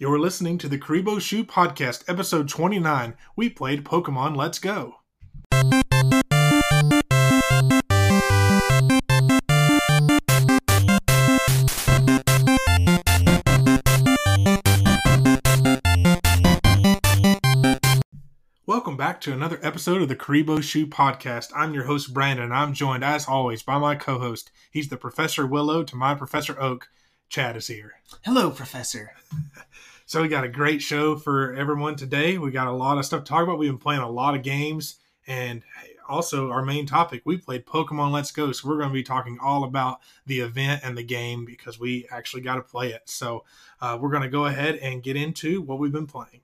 You're listening to the Karibo Shoe Podcast, episode 29. We played Pokemon Let's Go. Welcome back to another episode of the Karibo Shoe Podcast. I'm your host, Brandon, and I'm joined, as always, by my co host. He's the Professor Willow to my Professor Oak. Chad is here. Hello, Professor. So we got a great show for everyone today. We got a lot of stuff to talk about. We've been playing a lot of games, and also our main topic, we played Pokemon Let's Go. So we're going to be talking all about the event and the game because we actually got to play it. So uh, we're going to go ahead and get into what we've been playing.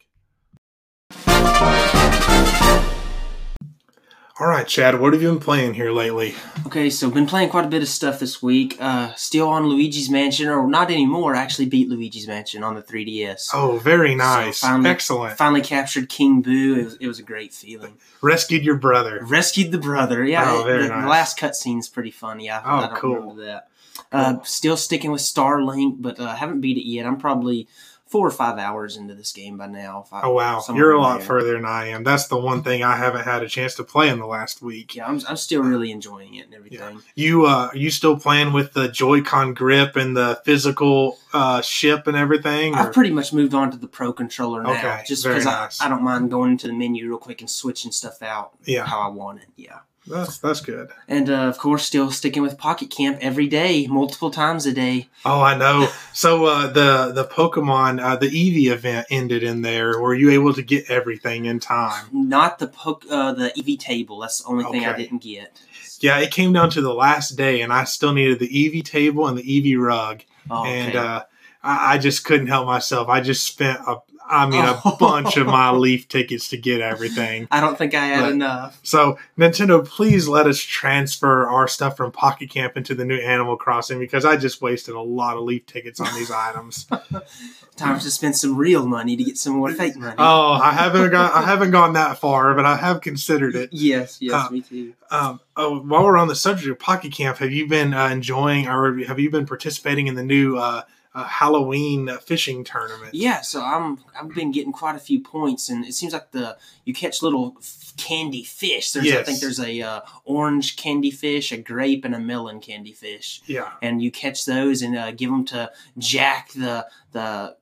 All right, Chad, what have you been playing here lately? Okay, so been playing quite a bit of stuff this week. Uh, still on Luigi's Mansion, or not anymore. I actually beat Luigi's Mansion on the 3DS. Oh, very nice. So finally- Excellent. Finally captured King Boo. It was, it was a great feeling. Rescued your brother. Rescued the brother. Yeah, Oh, very the, nice. the last cutscene's pretty funny. I, Oh, I don't cool. remember that. Uh, still sticking with Starlink, but uh, haven't beat it yet. I'm probably four or five hours into this game by now. if I- Oh, wow. You're a lot there. further than I am. That's the one thing I haven't had a chance to play in the last week. Yeah, I'm, I'm still really enjoying it and everything. Yeah. You uh are you still playing with the Joy-Con grip and the physical uh ship and everything? or- I've pretty much moved on to the pro controller now, Okay, just because nice. I, I don't mind going into the menu real quick and switching stuff out Yeah. how I want it. Yeah, That's that's good. and uh, of course, still sticking with Pocket Camp every day, multiple times a day. Oh, I know. So uh the the Pokemon uh the Eevee event ended in there. Were you able to get everything in time? Not the poke, uh, the Eevee table. That's the only thing I didn't get. Yeah, it came down to the last day and I still needed the Eevee table and the Eevee rug. Oh, okay. and uh, I, I just couldn't help myself. I just spent a, I mean, a Oh. bunch of my Leaf tickets to get everything. I don't think I had But- enough. So Nintendo, please let us transfer our stuff from Pocket Camp into the new Animal Crossing because I just wasted a lot of Leaf tickets on these items. Time to spend some real money to get some more fake money. Oh, I haven't got, I haven't gone that far, but I have considered it. yes, yes, uh, me too. Um, oh, while we're on the subject of Pocket Camp, have you been uh, enjoying or have you been participating in the new uh, uh, Halloween fishing tournament? Yeah, so I'm I've been getting quite a few points, and it seems like the you catch little f- candy fish. There's I think there's a uh, orange candy fish, a grape, and a melon candy fish, Yeah. and you catch those and uh, give them to Jack, the the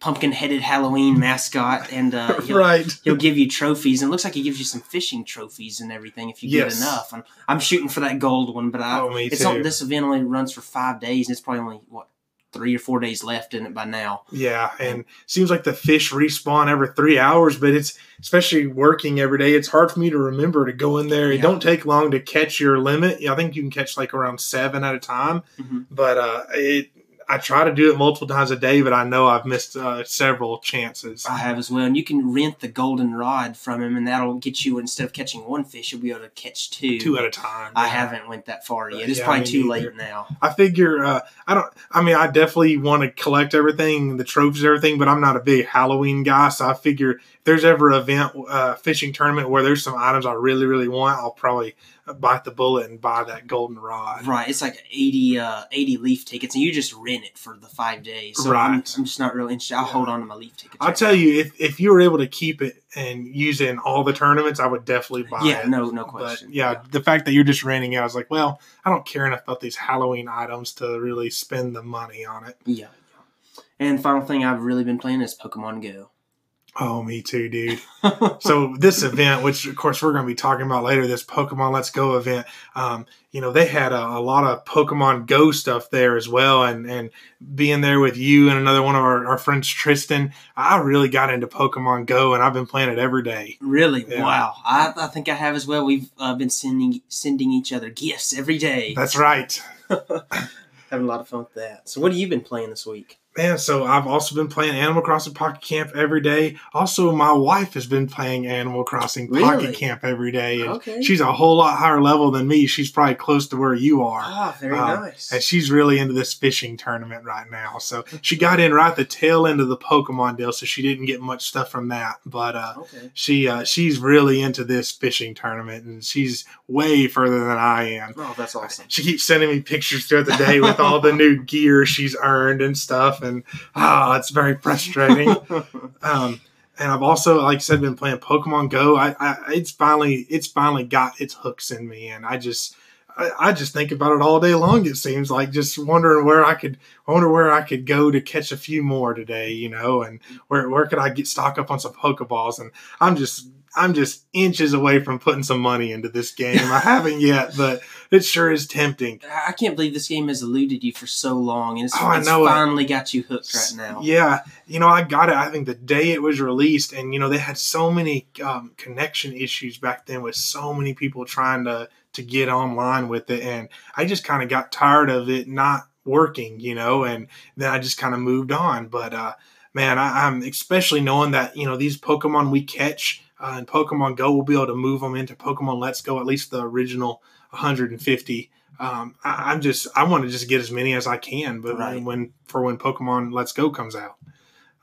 pumpkin headed Halloween mascot, and uh, he'll, right. he'll give you trophies. And it looks like he gives you some fishing trophies and everything if you Yes. get enough. I'm, I'm shooting for that gold one, but I, Oh, me it's too. on, this event only runs for five days, and it's probably only what three or four days left in it by now. Yeah, and seems like the fish respawn every three hours, but it's especially working every day. It's hard for me to remember to go in there. It Yeah. don't take long to catch your limit. I think you can catch like around seven at a time, Mhm. but uh, it. I try to do it multiple times a day, but I know I've missed uh, several chances. I have as well, and you can rent the golden rod from him, and that'll get you instead of catching one fish, you'll be able to catch two. Two at a time. I yeah. haven't went that far yet. It's Yeah, probably too late now. I figure uh, I don't. I mean, I definitely want to collect everything, the trophies, everything, but I'm not a big Halloween guy. So I figure if there's ever an event, uh, fishing tournament where there's some items I really, really want, I'll probably bite the bullet and buy that golden rod. Right, it's like 80, uh, 80 leaf tickets, and you just rent it for the five days. So I'm, Right. I'm just not really interested. I'll Yeah. hold on to my leaf tickets. I'll right tell you, if if you were able to keep it and use it in all the tournaments, I would definitely buy. Yeah, it. no, no But question. yeah, the fact that you're just renting it, I was like, well, I don't care enough about these Halloween items to really spend the money on it. yeah. And final thing I've really been playing is Pokemon Go. Oh, me too, dude. so this event, which of course we're going to be talking about later, this Pokemon Let's Go event, um, you know, they had a, a lot of Pokemon Go stuff there as well, and and being there with you and another one of our, our friends, Tristan, I really got into Pokemon Go, and I've been playing it every day. Really? Yeah. Wow. I, I think I have as well. We've uh, been sending sending each other gifts every day. That's right, Having a lot of fun with that. So, what have you been playing this week? Man. So I've also been playing Animal Crossing Pocket Camp every day. Also, my wife has been playing Animal Crossing Pocket Really? Camp every day, and Okay. she's a whole lot higher level than me. She's probably close to where you are. Ah, very Um, nice. and she's really into this fishing tournament right now. So she got in right at the tail end of the Pokemon deal, so she didn't get much stuff from that. But uh, okay. she uh, she's really into this fishing tournament, and she's way further than I am. Oh, that's awesome. She keeps sending me pictures throughout the day with all the new gear she's earned and stuff. Stuff, and ah, it's very frustrating. um, and I've also, like I said, been playing Pokemon Go. I, I it's finally it's finally got its hooks in me, and I just I, I, just think about it all day long. It seems like just wondering where I could I wonder where I could go to catch a few more today, you know, and where where could I get stock up on some Pokeballs? And I'm just I'm just inches away from putting some money into this game. I haven't yet, but it sure is tempting. I can't believe this game has eluded you for so long, and it's, oh, it's finally it. got you hooked right now. Yeah, you know, I got it. I think the day it was released, and you know, they had so many um, connection issues back then with so many people trying to to get online with it, and I just kind of got tired of it not working, you know, and then I just kind of moved on. But uh, man, I, I'm especially knowing that you know these Pokemon we catch uh, and Pokemon Go will be able to move them into Pokemon Let's Go, at least the original 150. Um, I, am just I want to just get as many as I can, but right. when for when Pokemon Let's Go comes out.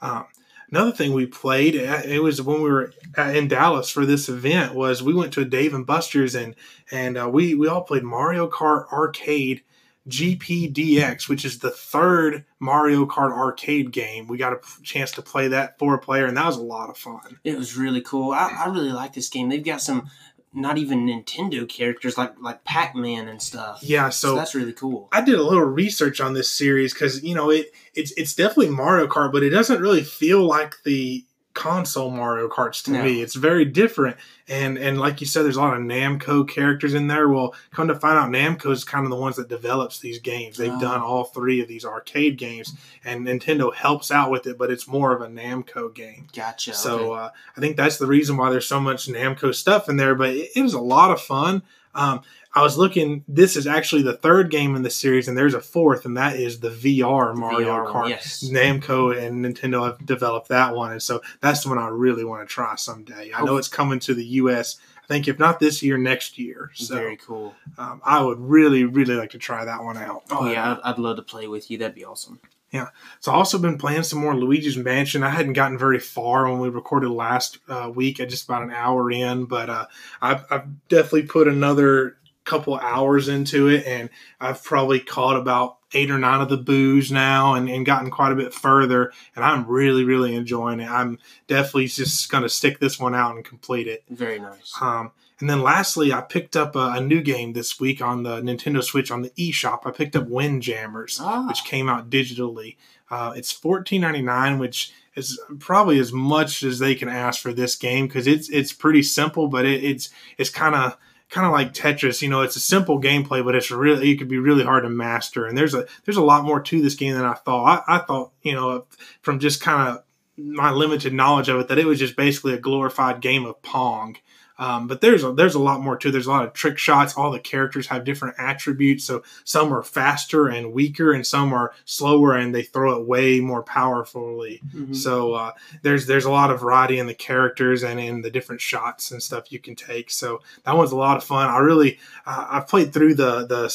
Um, another thing we played uh, it was when we were in Dallas for this event was we went to a Dave and Buster's and and uh, we we all played Mario Kart Arcade GPDX, which is the third Mario Kart arcade game. We got a chance to play that four player, and that was a lot of fun. It was really cool. I, I really like this game. They've got some not even Nintendo characters like like Pac Man and stuff. Yeah, so, so, that's really cool. I did a little research on this series because you know it it's it's definitely Mario Kart, but it doesn't really feel like the console Mario Karts to no. me. It's very different, and and like you said, there's a lot of Namco characters in there. Well, come to find out, Namco is kind of the ones that develops these games. They've oh. done all three of these arcade games, and Nintendo helps out with it, but it's more of a Namco game. Gotcha. So okay. uh, I think that's the reason why there's so much Namco stuff in there. But it, it was a lot of fun. Um, I was looking. This is actually the third game in the series, and there's a fourth, and that is the VR Mario VR Kart. Yes. Namco and Nintendo have developed that one, and so that's the one I really want to try someday. I know it's coming to the U.S. I think if not this year, next year. So, Very cool. Um, I would really, really like to try that one out. Oh yeah, I'd, I'd love to play with you. That'd be awesome. Yeah. So I've also been playing some more Luigi's Mansion. I hadn't gotten very far when we recorded last uh, week. I just about an hour in, but uh, I've, I've, definitely put another couple hours into it, and I've probably caught about eight or nine of the boos now and, and gotten quite a bit further. And I'm really, really enjoying it. I'm definitely just going to stick this one out and complete it. Very nice. Um, and then lastly, I picked up a, a, new game this week on the Nintendo Switch on the eShop. I picked up Windjammers, ah. which came out digitally. Uh, it's fourteen ninety nine, which is probably as much as they can ask for this game because it's it's pretty simple, but it, it's it's kind of kind of like Tetris. You know, it's a simple gameplay, but it's really it could be really hard to master. And there's a there's a lot more to this game than I thought. I, I thought you know from just kind of my limited knowledge of it that it was just basically a glorified game of Pong. Um, but there's a, there's a lot more to. It. There's a lot of trick shots. All the characters have different attributes. So some are faster and weaker, and some are slower, and they throw it way more powerfully. Mm-hmm. So uh, there's there's a lot of variety in the characters and in the different shots and stuff you can take. So that one's a lot of fun. I really uh, I played through the the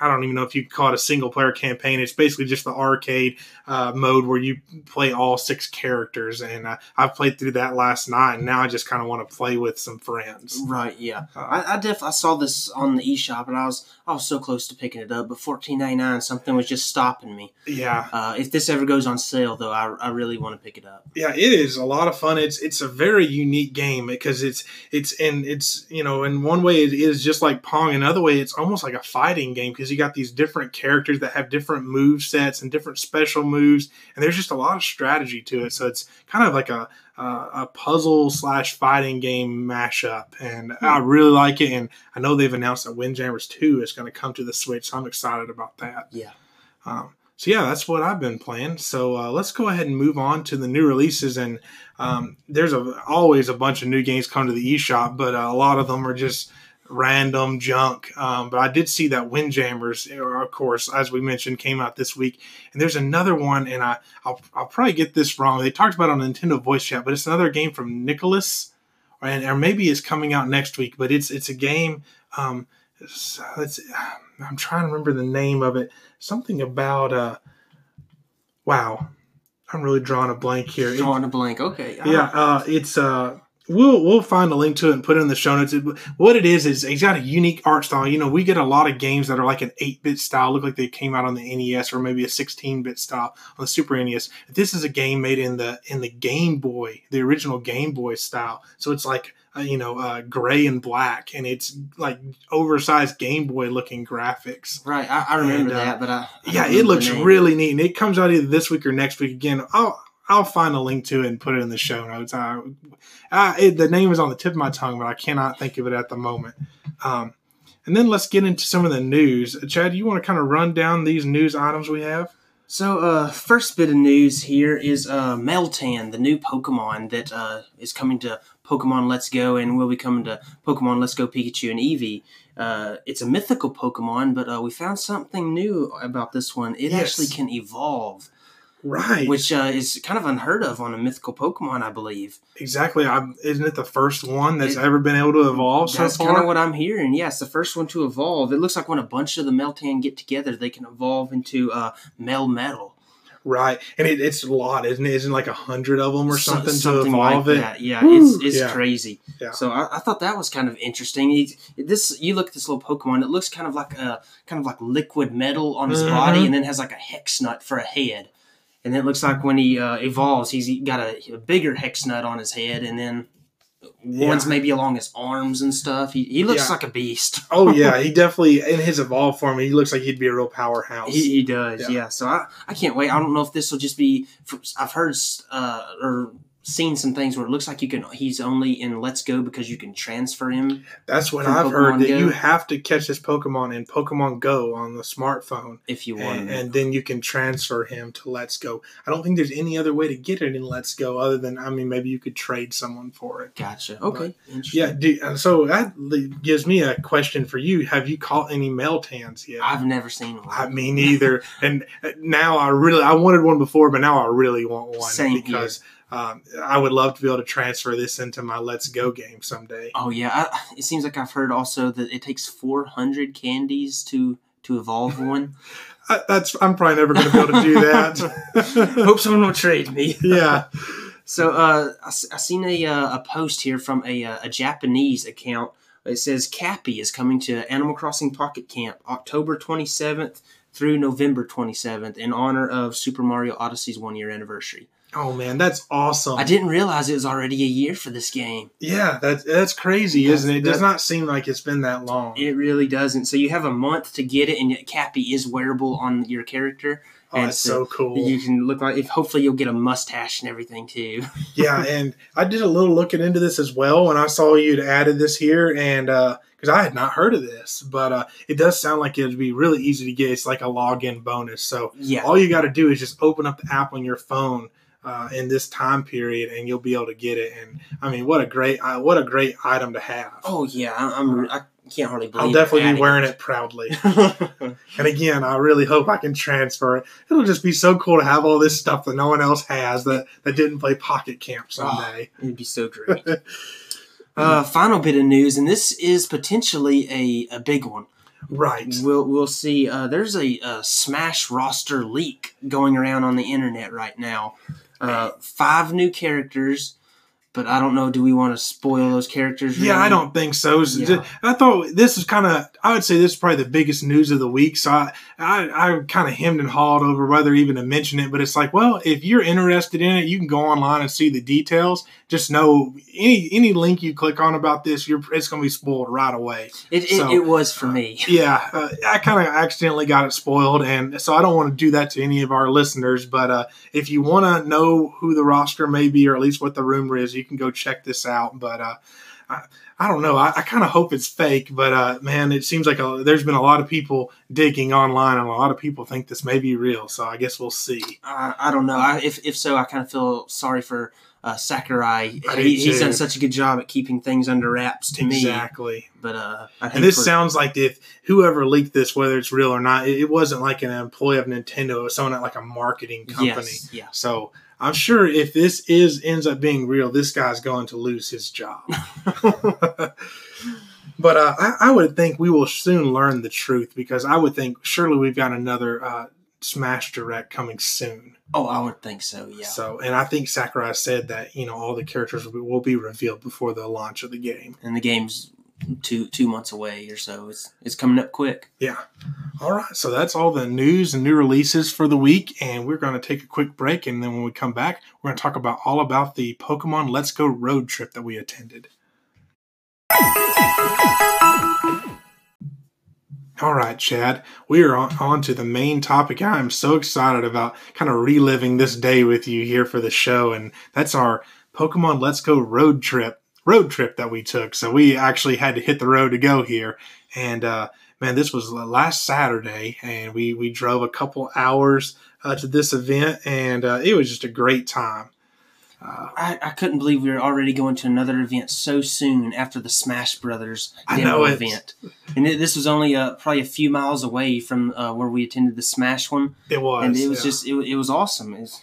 I don't even know if you call it a single player campaign. It's basically just the arcade uh, mode where you play all six characters. And uh, I played through that last night, and now I just kind of want to play with some friends. Right? Yeah. Uh, I, I def I saw this on the eShop, and I was I was so close to picking it up, but fourteen ninety nine something was just stopping me. Yeah. Uh, if this ever goes on sale, though, I, I really want to pick it up. Yeah, it is a lot of fun. It's it's a very unique game because it's it's and it's you know in one way it is just like Pong, another way it's almost like a fighting game because you got these different characters that have different move sets and different special moves, and there's just a lot of strategy to it. So it's kind of like a a puzzle slash fighting game mashup, and hmm. I really like it. And I know they've announced that Windjammers Two is going to come to the Switch, so I'm excited about that. Yeah. Um, so yeah, that's what I've been playing. So uh, let's go ahead and move on to the new releases. And um, there's a, always a bunch of new games come to the eShop, but uh, a lot of them are just random junk. Um, but I did see that Windjammers, of course, as we mentioned, came out this week. And there's another one, and I I'll, I'll probably get this wrong. They talked about on Nintendo Voice Chat, but it's another game from Nicalis, and or maybe it's coming out next week. But it's it's a game. Um, it's, it's, I'm trying to remember the name of it. Something about uh, wow. I'm really drawing a blank here. Drawing a blank. Okay. Yeah. Uh, it's uh we'll we'll find a link to it and put it in the show notes. What it is is he's got a unique art style. You know, we get a lot of games that are like an eight bit style, look like they came out on the NES or maybe a sixteen bit style on the Super NES. This is a game made in the in the Game Boy, the original Game Boy style. So it's like uh, you know uh, gray and black, and it's like oversized Game Boy looking graphics. Right, I, I remember And, uh, that, but I, I Yeah, it looks really neat, and it comes out either this week or next week. Again, I'll I'll find a link to it and put it in the show notes. I, I, it, the name is on the tip of my tongue, but I cannot think of it at the moment. Um, and then let's get into some of the news. Chad, do you want to kind of run down these news items we have? So, uh, first bit of news here is uh, Meltan, the new Pokemon that uh, is coming to Pokemon Let's Go and will be coming to Pokemon Let's Go Pikachu and Eevee. Uh, it's a mythical Pokemon, but uh, we found something new about this one. It Yes. actually can evolve, Right. which uh, is kind of unheard of on a mythical Pokemon, I believe. exactly. I'm, isn't it the first one that's It- ever been able to evolve so That's far? kind of what I'm hearing. Yes, the first one to evolve. It looks like when a bunch of the Meltan get together, they can evolve into uh, Melmetal. right. And it, it's a lot, isn't it? Isn't it like a hundred of them or So- something, to evolve like it? That. Yeah, Woo! it's it's Yeah. crazy. Yeah. So I, I thought that was kind of interesting. He, this you look at this little Pokemon. It looks kind of like a kind of like liquid metal on his Mhm. body, and then has like a hex nut for a head. And it looks like when he uh, evolves, he's got a, a bigger hex nut on his head, and then one's Yeah. maybe along his arms and stuff. He, he looks Yeah. like a beast. Oh yeah, he definitely in his evolved form, he looks like he'd be a real powerhouse. He, he does, Yeah. yeah. So I, I can't wait. I don't know if this will just be. I've heard uh, or seen some things where it looks like you can. He's only in Let's Go because you can transfer him. That's what I've heard. Pokemon That Go. you have to catch this Pokemon in Pokemon Go on the smartphone, if you want and, and then you can transfer him to Let's Go. I don't think there's any other way to get it in Let's Go other than I mean maybe you could trade someone for it. Gotcha. Okay. Interesting. Yeah, do, uh, so that gives me a question for you. Have you caught any Meltans yet? I've never seen one. I me neither. and uh, now I really I wanted one before, but now I really want one Same here. Um, I would love to be able to transfer this into my Let's Go game someday. oh yeah. I, it seems like I've heard also that it takes 400 candies to to evolve one. I, that's I'm probably never going to be able to do that. Hope someone will trade me. yeah, So uh, I, I seen a, uh, a post here from a, uh, a Japanese account. It says Cappy is coming to Animal Crossing Pocket Camp October 27th through November 27th in honor of Super Mario Odyssey's one year anniversary. Oh man, that's awesome. I didn't realize it was already a year for this game. yeah, that's that's crazy, That's- isn't it? It does not seem like it's been that long. It really doesn't. So you have a month to get it, and yet Cappy is wearable on your character. oh, and that's so so cool. You can look like if hopefully you'll get a mustache and everything too. yeah, and I did a little looking into this as well when I saw you'd added this here, and because I had not heard of this, but uh, it does sound like it'd be really easy to get. It's like a login bonus. So yeah. all you got to do is just open up the app on your phone uh, in this time period, and you'll be able to get it. And I mean, what a great, uh, what a great item to have. Oh yeah. I, I'm. I can't hardly believe. I'll definitely be wearing it proudly. And again, I really hope I can transfer it. It'll just be so cool to have all this stuff that no one else has that, that didn't play Pocket Camp someday. It'd be so great. uh, final bit of news, and this is potentially a, a big one. right. We'll we'll see. Uh, there's a, a Smash roster leak going around on the internet right now. Uh, five new characters, but I don't know. Do we want to spoil those characters? Yeah. I don't think so. Yeah. I thought this is kind of, I would say this is probably the biggest news of the week. So I, I, I kind of hemmed and hawed over whether even to mention it. But it's like, well, if you're interested in it, you can go online and see the details. Just know any any link you click on about this, you're it's going to be spoiled right away. It, it, So, it was for me. Yeah, uh, I kind of accidentally got it spoiled, and so I don't want to do that to any of our listeners. But uh, if you want to know who the roster may be, or at least what the rumor is, you can go check this out. But uh, I, I don't know. I, I kind of hope it's fake, but uh, man, it seems like a, there's been a lot of people digging online, and a lot of people think this may be real. So I guess we'll see. I, I don't know. I, if if so, I kind of feel sorry for uh, Sakurai. He, he's done such a good job at keeping things under wraps to me. exactly. But uh, And this sounds like if whoever leaked this, whether it's real or not, it, it wasn't like an employee of Nintendo. It was someone at like a marketing company. Yes, yeah. So I'm sure if this is ends up being real, this guy's going to lose his job. but uh, I, I would think we will soon learn the truth because I would think surely we've got another uh, Smash Direct coming soon. Oh, I would think so. Yeah. So, and I think Sakurai said that you know all the characters will be, will be revealed before the launch of the game. And the game's two two months away or so. It's it's coming up quick. Yeah. All right. So that's all the news and new releases for the week, and we're going to take a quick break, and then when we come back, we're going to talk about all about the Pokemon Let's Go road trip that we attended. All right, Chad, we are on, on, to the main topic. I am so excited about kind of reliving this day with you here for the show, and that's our Pokemon Let's Go road trip road trip that we took. So we actually had to hit the road to go here, and uh, man, this was last Saturday, and we we drove a couple hours uh, to this event, and uh, it was just a great time. Uh, I, I couldn't believe we were already going to another event so soon after the Smash Brothers demo event, and it, this was only uh, probably a few miles away from uh, where we attended the Smash one. It was, and it was yeah. just it, it was awesome. It was,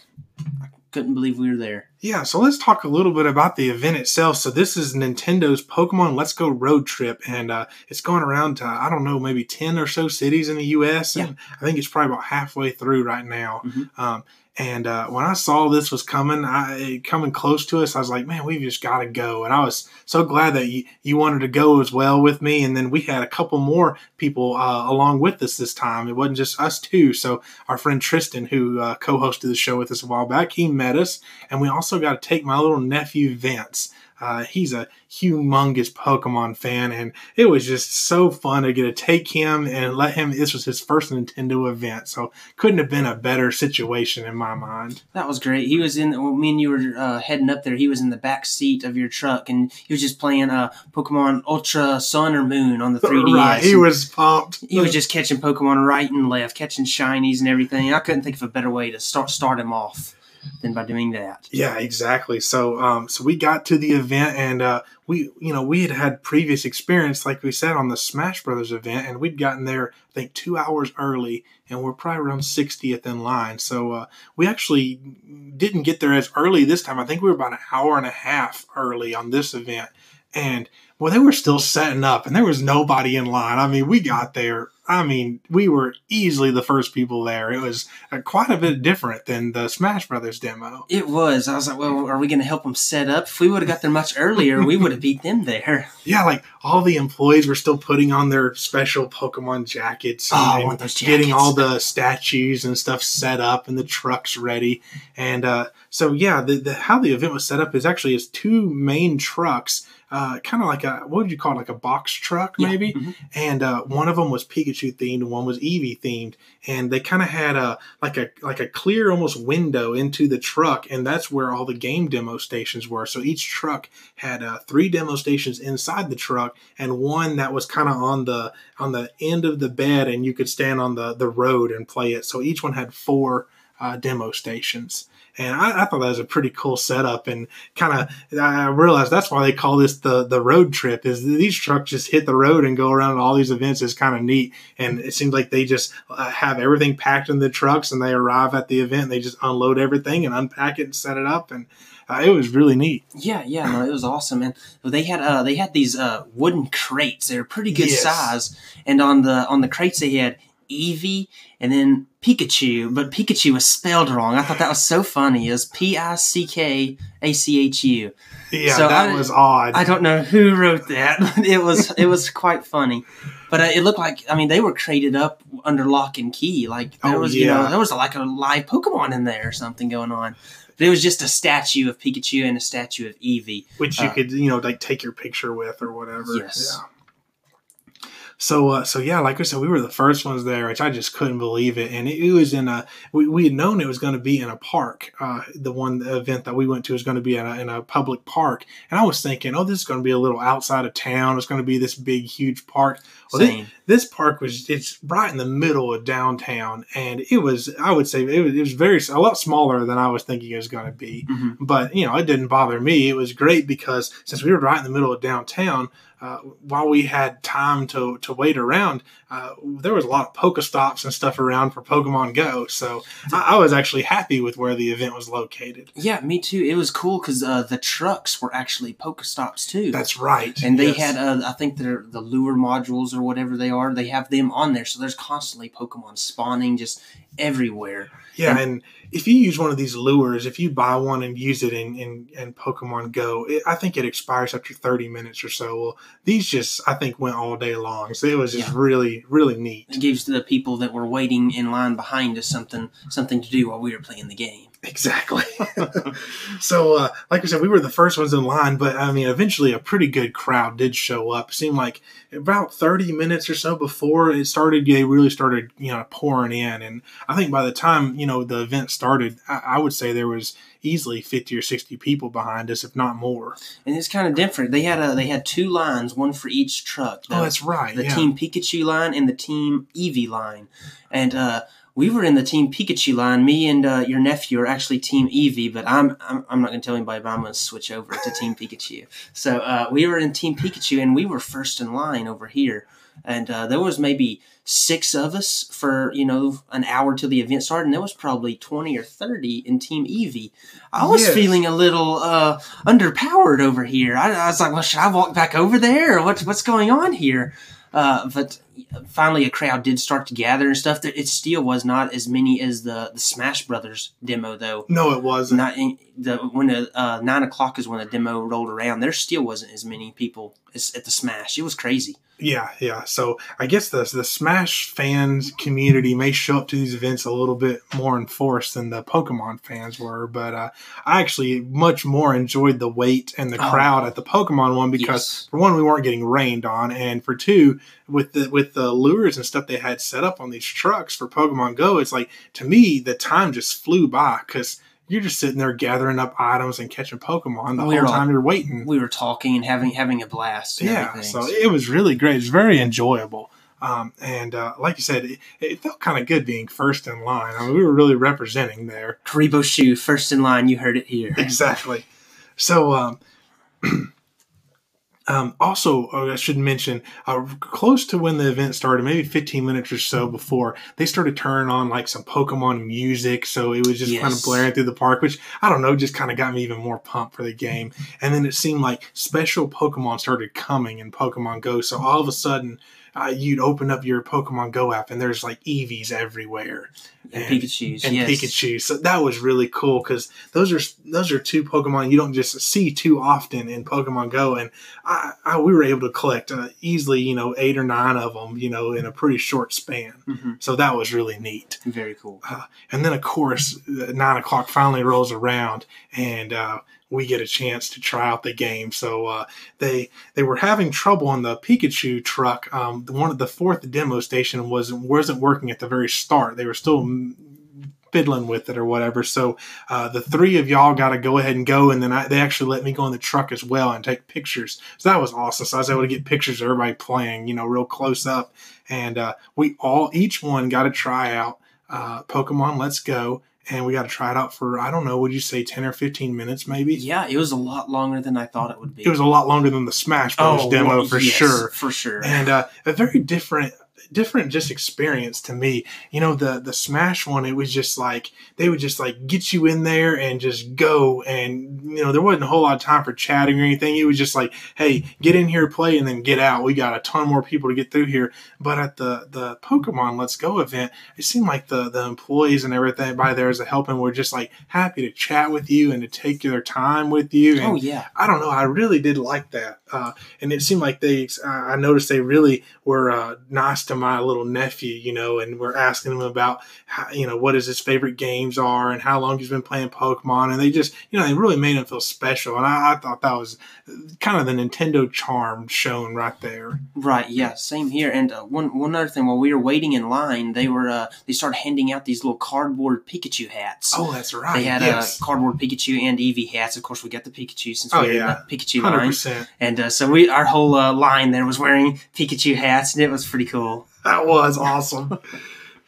couldn't believe we were there. Yeah, so let's talk a little bit about the event itself. So this is Nintendo's Pokemon Let's Go Road Trip, and uh, it's going around to I don't know maybe ten or so cities in the U.S. And. I think it's probably about halfway through right now. Mm-hmm. Um, and uh, when I saw this was coming, I, coming close to us, I was like, man, we've just got to go. And I was so glad that you, you wanted to go as well with me. And then we had a couple more people uh, along with us this time. It wasn't just us two. So our friend Tristan, who uh, co hosted the show with us a while back, he met us. And we also got to take my little nephew, Vince. Uh, he's a humongous Pokemon fan, and it was just so fun to get to take him and let him. This was his first Nintendo event, so couldn't have been a better situation in my mind. That was great. He was in when me and you were uh, heading up there. He was in the back seat of your truck, and he was just playing uh, Pokemon Ultra Sun or Moon on the 3DS. Right, he was pumped. He was just catching Pokemon right and left, catching shinies and everything. I couldn't think of a better way to start start him off than by doing that. Yeah, exactly. So, um, so we got to the event, and uh, we, you know, we had had previous experience, like we said, on the Smash Brothers event, and we'd gotten there, I think, two hours early, and we're probably around 60th in line. So, uh, we actually didn't get there as early this time. I think we were about an hour and a half early on this event, and well, they were still setting up, and there was nobody in line. I mean, we got there I mean, we were easily the first people there. It was uh, quite a bit different than the Smash Brothers demo. It was. I was like, well, are we going to help them set up? If we would have got there much earlier, we would have beat them there. Yeah, like all the employees were still putting on their special Pokemon jackets. Oh, I want those jackets. Getting all the statues and stuff set up and the trucks ready. And uh, so, yeah, the, the, how the event was set up is actually is two main trucks uh, kind of like a what would you call it, like a box truck maybe, yeah. mm-hmm. and uh, one of them was Pikachu themed, and one was Eevee themed, and they kind of had a like a like a clear almost window into the truck, and that's where all the game demo stations were. So each truck had uh, three demo stations inside the truck, and one that was kind of on the on the end of the bed, and you could stand on the the road and play it. So each one had four uh, demo stations. And I, I, thought that was a pretty cool setup, and kind of I realized that's why they call this the the road trip. Is these trucks just hit the road and go around all these events is kind of neat, and it seems like they just uh, have everything packed in the trucks, and they arrive at the event, and they just unload everything and unpack it and set it up, and uh, it was really neat. Yeah, yeah, no, it was awesome, and they had uh, they had these uh, wooden crates. They were pretty good yes. size, and on the on the crates they had Eevee and then Pikachu, but Pikachu was spelled wrong. I thought that was so funny. It was P I C K A C H U. Yeah, so that I, was odd. I don't know who wrote that. it was it was quite funny, but uh, it looked like I mean they were created up under lock and key. Like there oh, was yeah. you know there was like a live Pokemon in there or something going on. But it was just a statue of Pikachu and a statue of Eevee, which you uh, could you know like take your picture with or whatever. Yes. Yeah. So, uh, so yeah, like I said, we were the first ones there, which I just couldn't believe it. And it, it was in a, we, we had known it was going to be in a park. Uh, the one event that we went to was going to be in a, in a public park. And I was thinking, oh, this is going to be a little outside of town. It's going to be this big, huge park. Well, this, this, park was, it's right in the middle of downtown. And it was, I would say, it was, it was very, a lot smaller than I was thinking it was going to be. Mm-hmm. But, you know, it didn't bother me. It was great because since we were right in the middle of downtown, uh, while we had time to, to wait around, uh, there was a lot of Pokestops and stuff around for Pokemon Go. So I, I was actually happy with where the event was located. Yeah, me too. It was cool because uh, the trucks were actually Pokestops too. That's right. and they Yes. had, uh, I think they're the lure modules or whatever they are. They have them on there, so there's constantly Pokemon spawning just everywhere. Yeah, and if you use one of these lures, if you buy one and use it in in, in Pokemon Go, it, I think it expires after thirty minutes or so. Well, these just I think went all day long, so it was just Yeah. really really neat. It gives the people that were waiting in line behind us something something to do while we were playing the game. Exactly. so, uh, like I said, we were the first ones in line, but I mean, eventually a pretty good crowd did show up. It seemed like about 30 minutes or so before it started, they really started, you know, pouring in. And I think by the time, you know, the event started, I, I would say there was easily 50 or 60 people behind us, if not more. And it's kind of different. They had a they had two lines, one for each truck. oh, that's right. the yeah. Team Pikachu line and the Team Eevee line. And uh, we were in the Team Pikachu line. Me and uh, your nephew are actually Team Eevee, but I'm I'm, I'm not going to tell anybody, but I'm going to switch over to Team Pikachu. So uh, we were in Team Pikachu, and we were first in line over here. And uh, there was maybe six of us for you know an hour till the event started, and there was probably twenty or thirty in Team Eevee. I was Yes. feeling a little uh, underpowered over here. I, I was like, well, should I walk back over there, what's what's going on here? Uh, but finally, a crowd did start to gather and stuff. That it still was not as many as the the Smash Brothers demo, though. No, it wasn't. Not in, the when the uh, nine o'clock is when the demo rolled around. There still wasn't as many people as at the Smash. It was crazy. Yeah, yeah. So I guess the the Smash fans community may show up to these events a little bit more in force than the Pokemon fans were, but uh, I actually much more enjoyed the wait and the Oh. crowd at the Pokemon one because Yes. for one we weren't getting rained on, and for two with the with the lures and stuff they had set up on these trucks for Pokemon Go, it's like to me the time just flew by because. You're just sitting there gathering up items and catching Pokemon the We whole all- time you're waiting We were talking and having having a blast. And yeah everything. so it was really great it's very enjoyable um, and uh, like you said it, it felt kind of good being first in line i mean we were really representing there Karibo Shoe, first in line. You heard it here. exactly so um, um, also, uh, I should mention, uh, close to when the event started, maybe 15 minutes or so before, they started turning on like some Pokemon music. So it was just kind of blaring through the park, which I don't know, just kind of got me even more pumped for the game. And then it seemed like special Pokemon started coming in Pokemon Go. So all of a sudden, uh, you'd open up your Pokemon Go app and there's like Eevees everywhere And, And- Pikachu's. and yes. Pikachu. So that was really cool because those are those are two Pokemon you don't just see too often in Pokemon Go, and I, I we were able to collect uh, easily, you know, eight or nine of them, you know, in a pretty short span. hmm So that was really neat. Very cool. And then of course, uh, nine o'clock finally rolls around, and uh, we get a chance to try out the game. So uh, they they were having trouble on the Pikachu truck. Um, one of the fourth demo station wasn't wasn't working at the very start. They were still mm, fiddling with it or whatever. So uh, the three of y'all got to go ahead and go, and then I, they actually let me go in the truck as well and take pictures. So that was awesome. So I was able to get pictures of everybody playing, you know, real close up, and uh, we all each one got to try out uh, Pokemon Let's Go. And we got to try it out for I don't know. Would you say ten or fifteen minutes, maybe? Yeah, it was a lot longer than I thought it would be. It was a lot longer than the Smash Bros. demo Oh, well, for yes, sure For sure. and uh, a very different different just experience to me you know the the smash one it was just like they would just like get you in there and just go and you know there wasn't a whole lot of time for chatting or anything it was just like hey get in here play and then get out we got a ton more people to get through here but at the the pokemon let's go event it seemed like the the employees and everything by there as a helping were just like happy to chat with you and to take their time with you and oh yeah. I don't know. I really did like that, uh, and it seemed like they. I noticed they really were uh, nice to my little nephew, you know, and we're asking him about, how, you know, what his his favorite games are and how long he's been playing Pokemon, and they just, you know, they really made him feel special, and I, I thought that was kind of the Nintendo charm shown right there. Right. Yeah. Same here. And uh, one one other thing, while we were waiting in line, they were uh, they started handing out these little cardboard Pikachu hats. Oh, that's right. They had yes, uh, cardboard Pikachu and Eevee hats. Of course, we got the Pikachu since Oh, we were yeah. in the Pikachu hundred line, and uh, so we our whole uh, line there was wearing Pikachu hats, and it was pretty cool. That was awesome.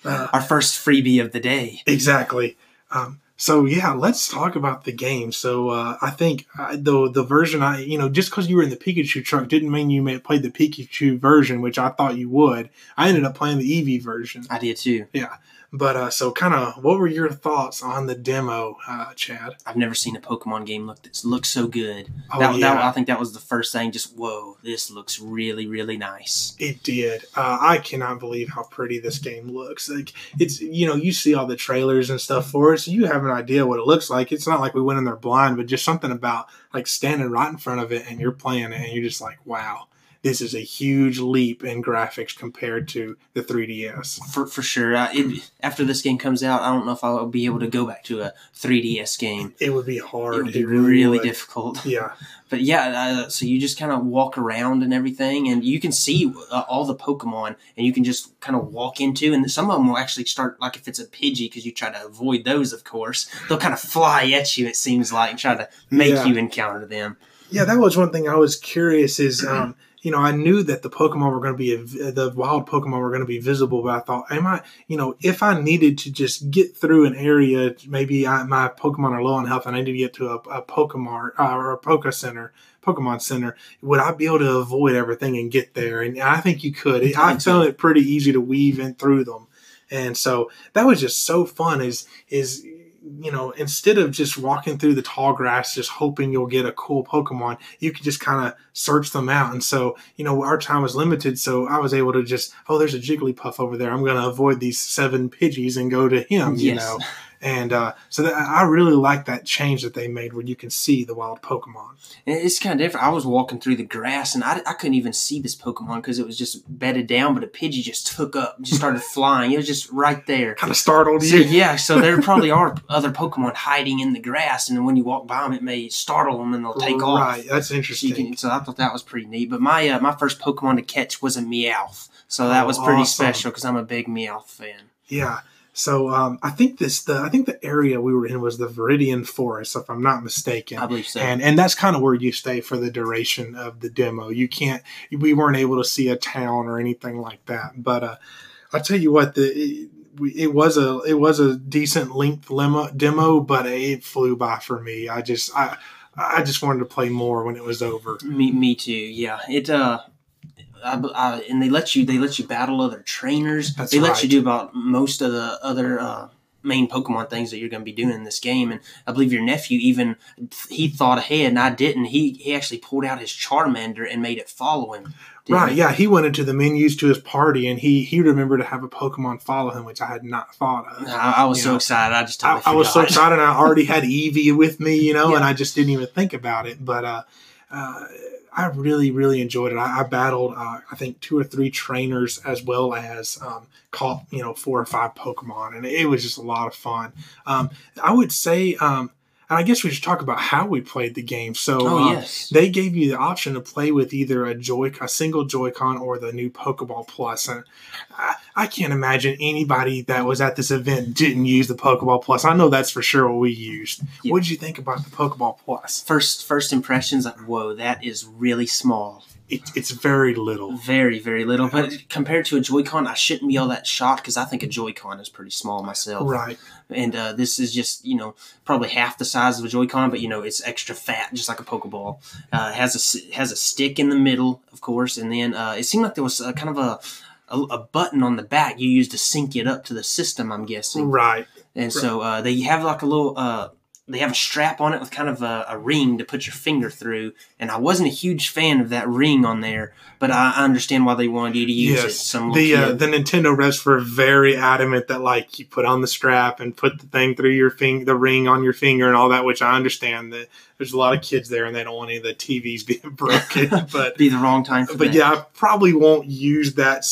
Uh, Our first freebie of the day. Exactly. Um, So yeah, let's talk about the game. So uh, I think uh, the the version I you know just because you were in the Pikachu truck didn't mean you may play the Pikachu version, which I thought you would. I ended up playing the Eevee version. I did too. Yeah, but uh, so kind of what were your thoughts on the demo, uh, Chad? I've never seen a Pokemon game look this look so good. Oh that, yeah, that, I think that was the first thing. Just whoa, this looks really really nice. it did. Uh, I cannot believe how pretty this game looks. Like it's you know you see all the trailers and stuff for it, so you have an idea what it looks like. It's not like we went in there blind, but just something about like standing right in front of it and you're playing it and you're just like, wow, this is a huge leap in graphics compared to the 3DS. For for sure. Uh, it, after this game comes out, I don't know if I'll be able to go back to a 3DS game. It would be hard. It would be It really would. difficult. Yeah, But yeah, uh, so you just kind of walk around and everything, and you can see uh, all the Pokemon, and you can just kind of walk into, and some of them will actually start like if it's a Pidgey, because you try to avoid those, of course. They'll kind of fly at you. It seems like and try to make Yeah. you encounter them. yeah. That was one thing I was curious. Is um, you know I knew that the Pokemon were going to be the wild Pokemon were going to be visible, but I thought, am I you know if I needed to just get through an area, maybe I, my Pokemon are low on health and I need to get to a, a Pokemon uh, or a Poke Center. Pokemon Center, would I be able to avoid everything and get there? And I think you could. I found it pretty easy to weave in through them, and so that was just so fun. Is is you know instead of just walking through the tall grass, just hoping you'll get a cool Pokemon, you could just kind of search them out. And so you know our time was limited, so I was able to just oh, there's a Jigglypuff over there. I'm going to avoid these seven Pidgeys and go to him. You know. And uh, so that, I really like that change that they made where you can see the wild Pokemon. It's kind of different. I was walking through the grass, and I, I couldn't even see this Pokemon because it was just bedded down, but a Pidgey just took up, just started flying. It was just right there. Kind of startled So, you. yeah, so there probably are other Pokemon hiding in the grass, and when you walk by them, it may startle them and they'll take off. Right, that's So, interesting. can, so I thought that was pretty neat. But my uh, my first Pokemon to catch was a Meowth, so that Oh, was pretty awesome. special because I'm a big Meowth fan. Yeah. So um, I think this the I think the area we were in was the Viridian Forest, if I'm not mistaken. I believe so. and and that's kind of where you stay for the duration of the demo. You can't we weren't able to see a town or anything like that. But uh, I'll tell you what the it, it was a it was a decent length lemo, demo, but it flew by for me. I just I I just wanted to play more when it was over. Me, me too. Yeah, it. Uh, I, I, and they let you they let you battle other trainers. That's they let right. you do about most of the other uh, main Pokemon things that you're going to be doing in this game. And I believe your nephew even he thought ahead, and I didn't. He he actually pulled out his Charmander and made it follow him. Right, yeah, he went into the menus to his party, and he he remembered to have a Pokemon follow him, which I had not thought of. I, I was You so know, excited. I just I, totally I was so excited, and I already had Eevee with me, you know, and I just didn't even think about it. But uh, uh, I really, really enjoyed it. I, I battled, uh, I think, two or three trainers as well as um, caught, you know, four or five Pokemon, and it was just a lot of fun. Um, I would say, um, and I guess we should talk about how we played the game. So, Oh uh, yes. they gave you the option to play with either a joy a single joy-con or the new pokeball plus and I, I can't imagine anybody that was at this event didn't use the pokeball plus i know that's for sure what we used Yeah. what did you think about the pokeball Plus? First first impressions like whoa that is really small. it, it's very little Very, very little. But compared to a Joy-Con, I shouldn't be all that shocked because I think a Joy-Con is pretty small myself. right And uh, this is just, you know, probably half the size of a Joy-Con, but, you know, it's extra fat, just like a Pokeball. Uh, it has a, has a stick in the middle, of course, and then uh, it seemed like there was a, kind of a, a, a button on the back you use to sync it up to the system, I'm guessing. right And so uh, they have like a little, uh, they have a strap on it with kind of a, a ring to put your finger through. And I wasn't a huge fan of that ring on there, but I I understand why they wanted you to use it. Some the uh, the nintendo reps were very adamant that like you put on the strap and put the thing through your finger the ring on your finger and all that which i understand that there's a lot of kids there and they don't want any of the tvs being broken but be the wrong time for but that. yeah, I probably won't use that.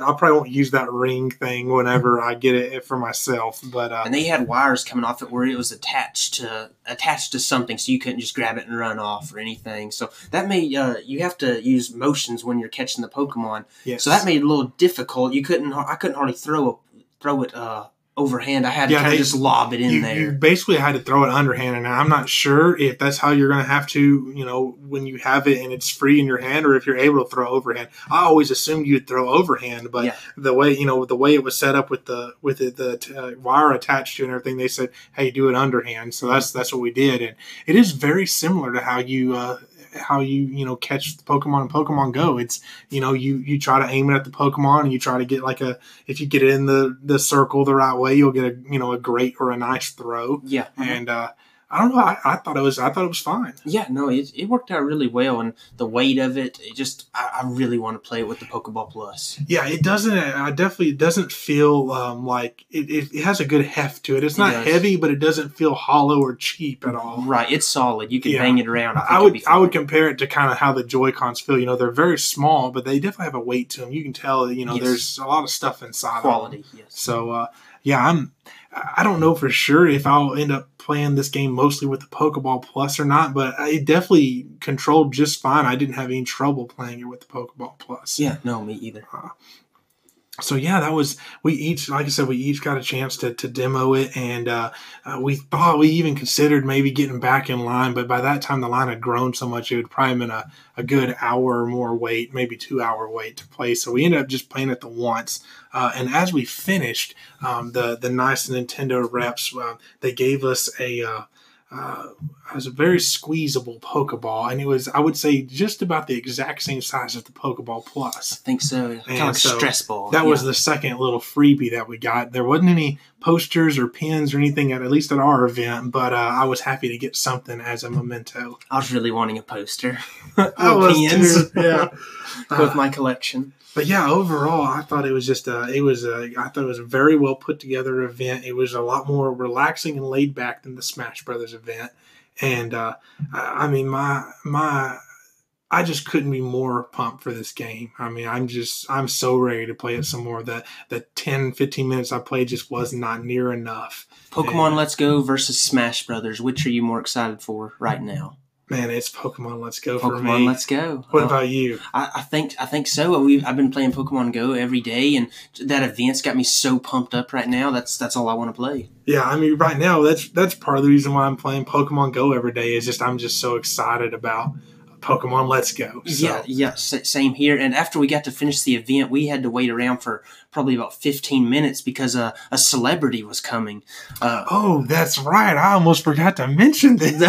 I probably won't use that ring thing whenever I get it for myself. But uh, and they had wires coming off it where it was attached to attached to something, so you couldn't just grab it and run off or anything. So that made uh, you have to use motions when you're catching the Pokemon. yes. So that made it a little difficult. You couldn't I couldn't hardly throw a, throw it uh, overhand. I had to Yeah, kind they- of just lob it in you, there. you basically had to throw it underhand, and I'm not sure if that's how you're going to have to, you know, when you have it and it's free in your hand, or if you're able to throw overhand. I always assumed you'd throw overhand, but Yeah. the way you know the way it was set up with the with it, the uh, wire attached to it and everything, they said, "Hey, do it underhand." So that's that's what we did, and it is very similar to how you. Uh, how you you know catch the Pokemon in Pokemon Go? It's you know you you try to aim it at the Pokemon and you try to get like a if you get it in the the circle the right way, you'll get a you know a great or a nice throw yeah, uh-huh. and uh, I don't know. I, I thought it was. I thought it was fine. yeah. No, it, it worked out really well, and the weight of it, it just I, I really want to play it with the Pokeball Plus. Yeah, it doesn't. I definitely it doesn't feel um, like it, it, it has a good heft to it. It's not does. heavy, but it doesn't feel hollow or cheap at all. Right, it's solid. You can Yeah. bang it around. I, I would be I would compare it to kind of how the Joy Cons feel. You know, they're very small, but they definitely have a weight to them. You can tell. You know, Yes. there's a lot of stuff inside. of them. quality. Yes. So uh, yeah, I'm. I don't know for sure if I'll end up playing this game mostly with the Pokeball Plus or not, but it definitely controlled just fine. I didn't have any trouble playing it with the Pokeball Plus. Yeah. No, me either. Uh, So yeah, that was we each like I said we each got a chance to, to demo it, and uh, uh, we thought we even considered maybe getting back in line, but by that time the line had grown so much it would probably been a, a good hour or more wait, maybe two hour wait to play. So we ended up just playing it the once. Uh, and as we finished, um, the the nice Nintendo reps uh, they gave us a. Uh, uh, it was a very squeezable Pokeball, and it was, I would say, just about the exact same size as the Pokeball Plus. I think so. Kind of like so stress ball. That was the second little freebie that we got. There wasn't any posters or pins or anything at, at least at our event, but uh, I was happy to get something as a memento. I was really wanting a poster. I was pins. too, yeah. with uh, my collection. But yeah, overall, I thought it was just a, it was a, I thought it was a very well put together event. It was a lot more relaxing and laid back than the Smash Brothers event. And uh, I mean, my my, I just couldn't be more pumped for this game. I mean, I'm just, I'm so ready to play it some more. The the 10, 15 minutes I played just was not near enough. Pokemon Yeah. Let's Go versus Smash Brothers. Which are you more excited for right now? Man, it's Pokemon Let's Go for Pokemon me. Let's Go. what Uh, about you? I, I think I think so. We've I've been playing Pokemon Go every day, and that event's got me so pumped up right now. That's that's all I want to play. Yeah, I mean, right now that's that's part of the reason why I'm playing Pokemon Go every day. Is just I'm just so excited about Pokemon Let's Go. So, Yeah, yeah, same here. And after we got to finish the event, we had to wait around for probably about 15 minutes because uh, a celebrity was coming. Uh, Oh, that's right. I almost forgot to mention this.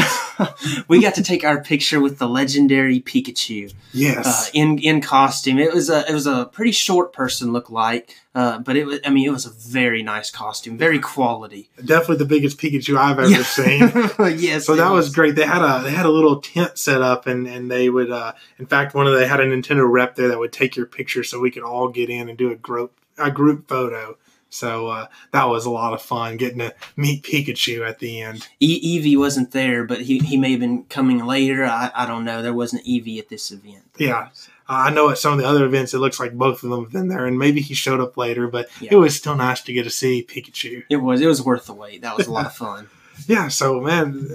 we got to take our picture with the legendary Pikachu. uh, Yes. in in costume. It was a it was a pretty short person look like, uh, but it was I mean it was a very nice costume, very quality. Definitely the biggest Pikachu I've ever Yeah. seen. yes, So that was great. They had a they had a little tent set up, and and they would, uh, in fact, one of they had a Nintendo rep there that would take your picture, so we could all get in and do a group a group photo. So uh, that was a lot of fun getting to meet Pikachu at the end. E- Eevee wasn't there, but he, he may have been coming later. I, I don't know. There wasn't Eevee at this event. Yeah. I know at some of the other events, it looks like both of them have been there, and maybe he showed up later, but Yeah. it was still nice to get to see Pikachu. It was it was worth the wait. That was a lot of fun. Yeah, so man,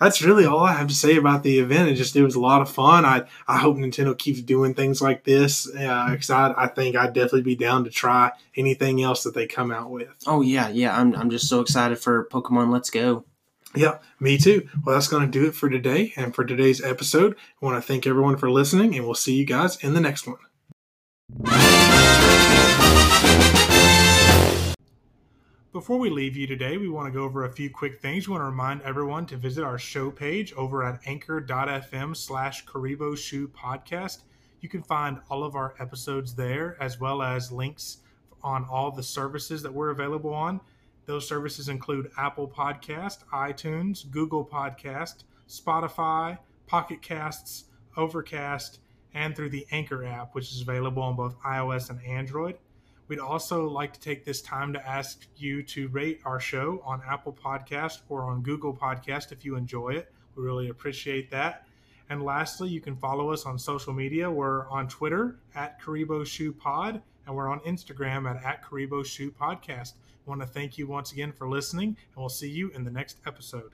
that's really all I have to say about the event. It just it was a lot of fun. I I hope Nintendo keeps doing things like this uh, because I I think I'd definitely be down to try anything else that they come out with. Oh yeah, yeah. I'm I'm just so excited for Pokemon Let's Go. Yeah, me too. Well, that's going to do it for today and for today's episode. I want to thank everyone for listening, and we'll see you guys in the next one. Before we leave you today, we want to go over a few quick things. We want to remind everyone to visit our show page over at anchor.fm slash Kuribo Shoe Podcast. You can find all of our episodes there, as well as links on all the services that we're available on. Those services include Apple Podcast, iTunes, Google Podcast, Spotify, Pocket Casts, Overcast, and through the Anchor app, which is available on both iOS and Android. We'd also like to take this time to ask you to rate our show on Apple Podcast or on Google Podcast if you enjoy it. We really appreciate that. And lastly, you can follow us on social media. We're on Twitter at Kuribo Shoe Pod, and we're on Instagram at, at Kuribo Shoe Podcast. Want to thank you once again for listening, and we'll see you in the next episode.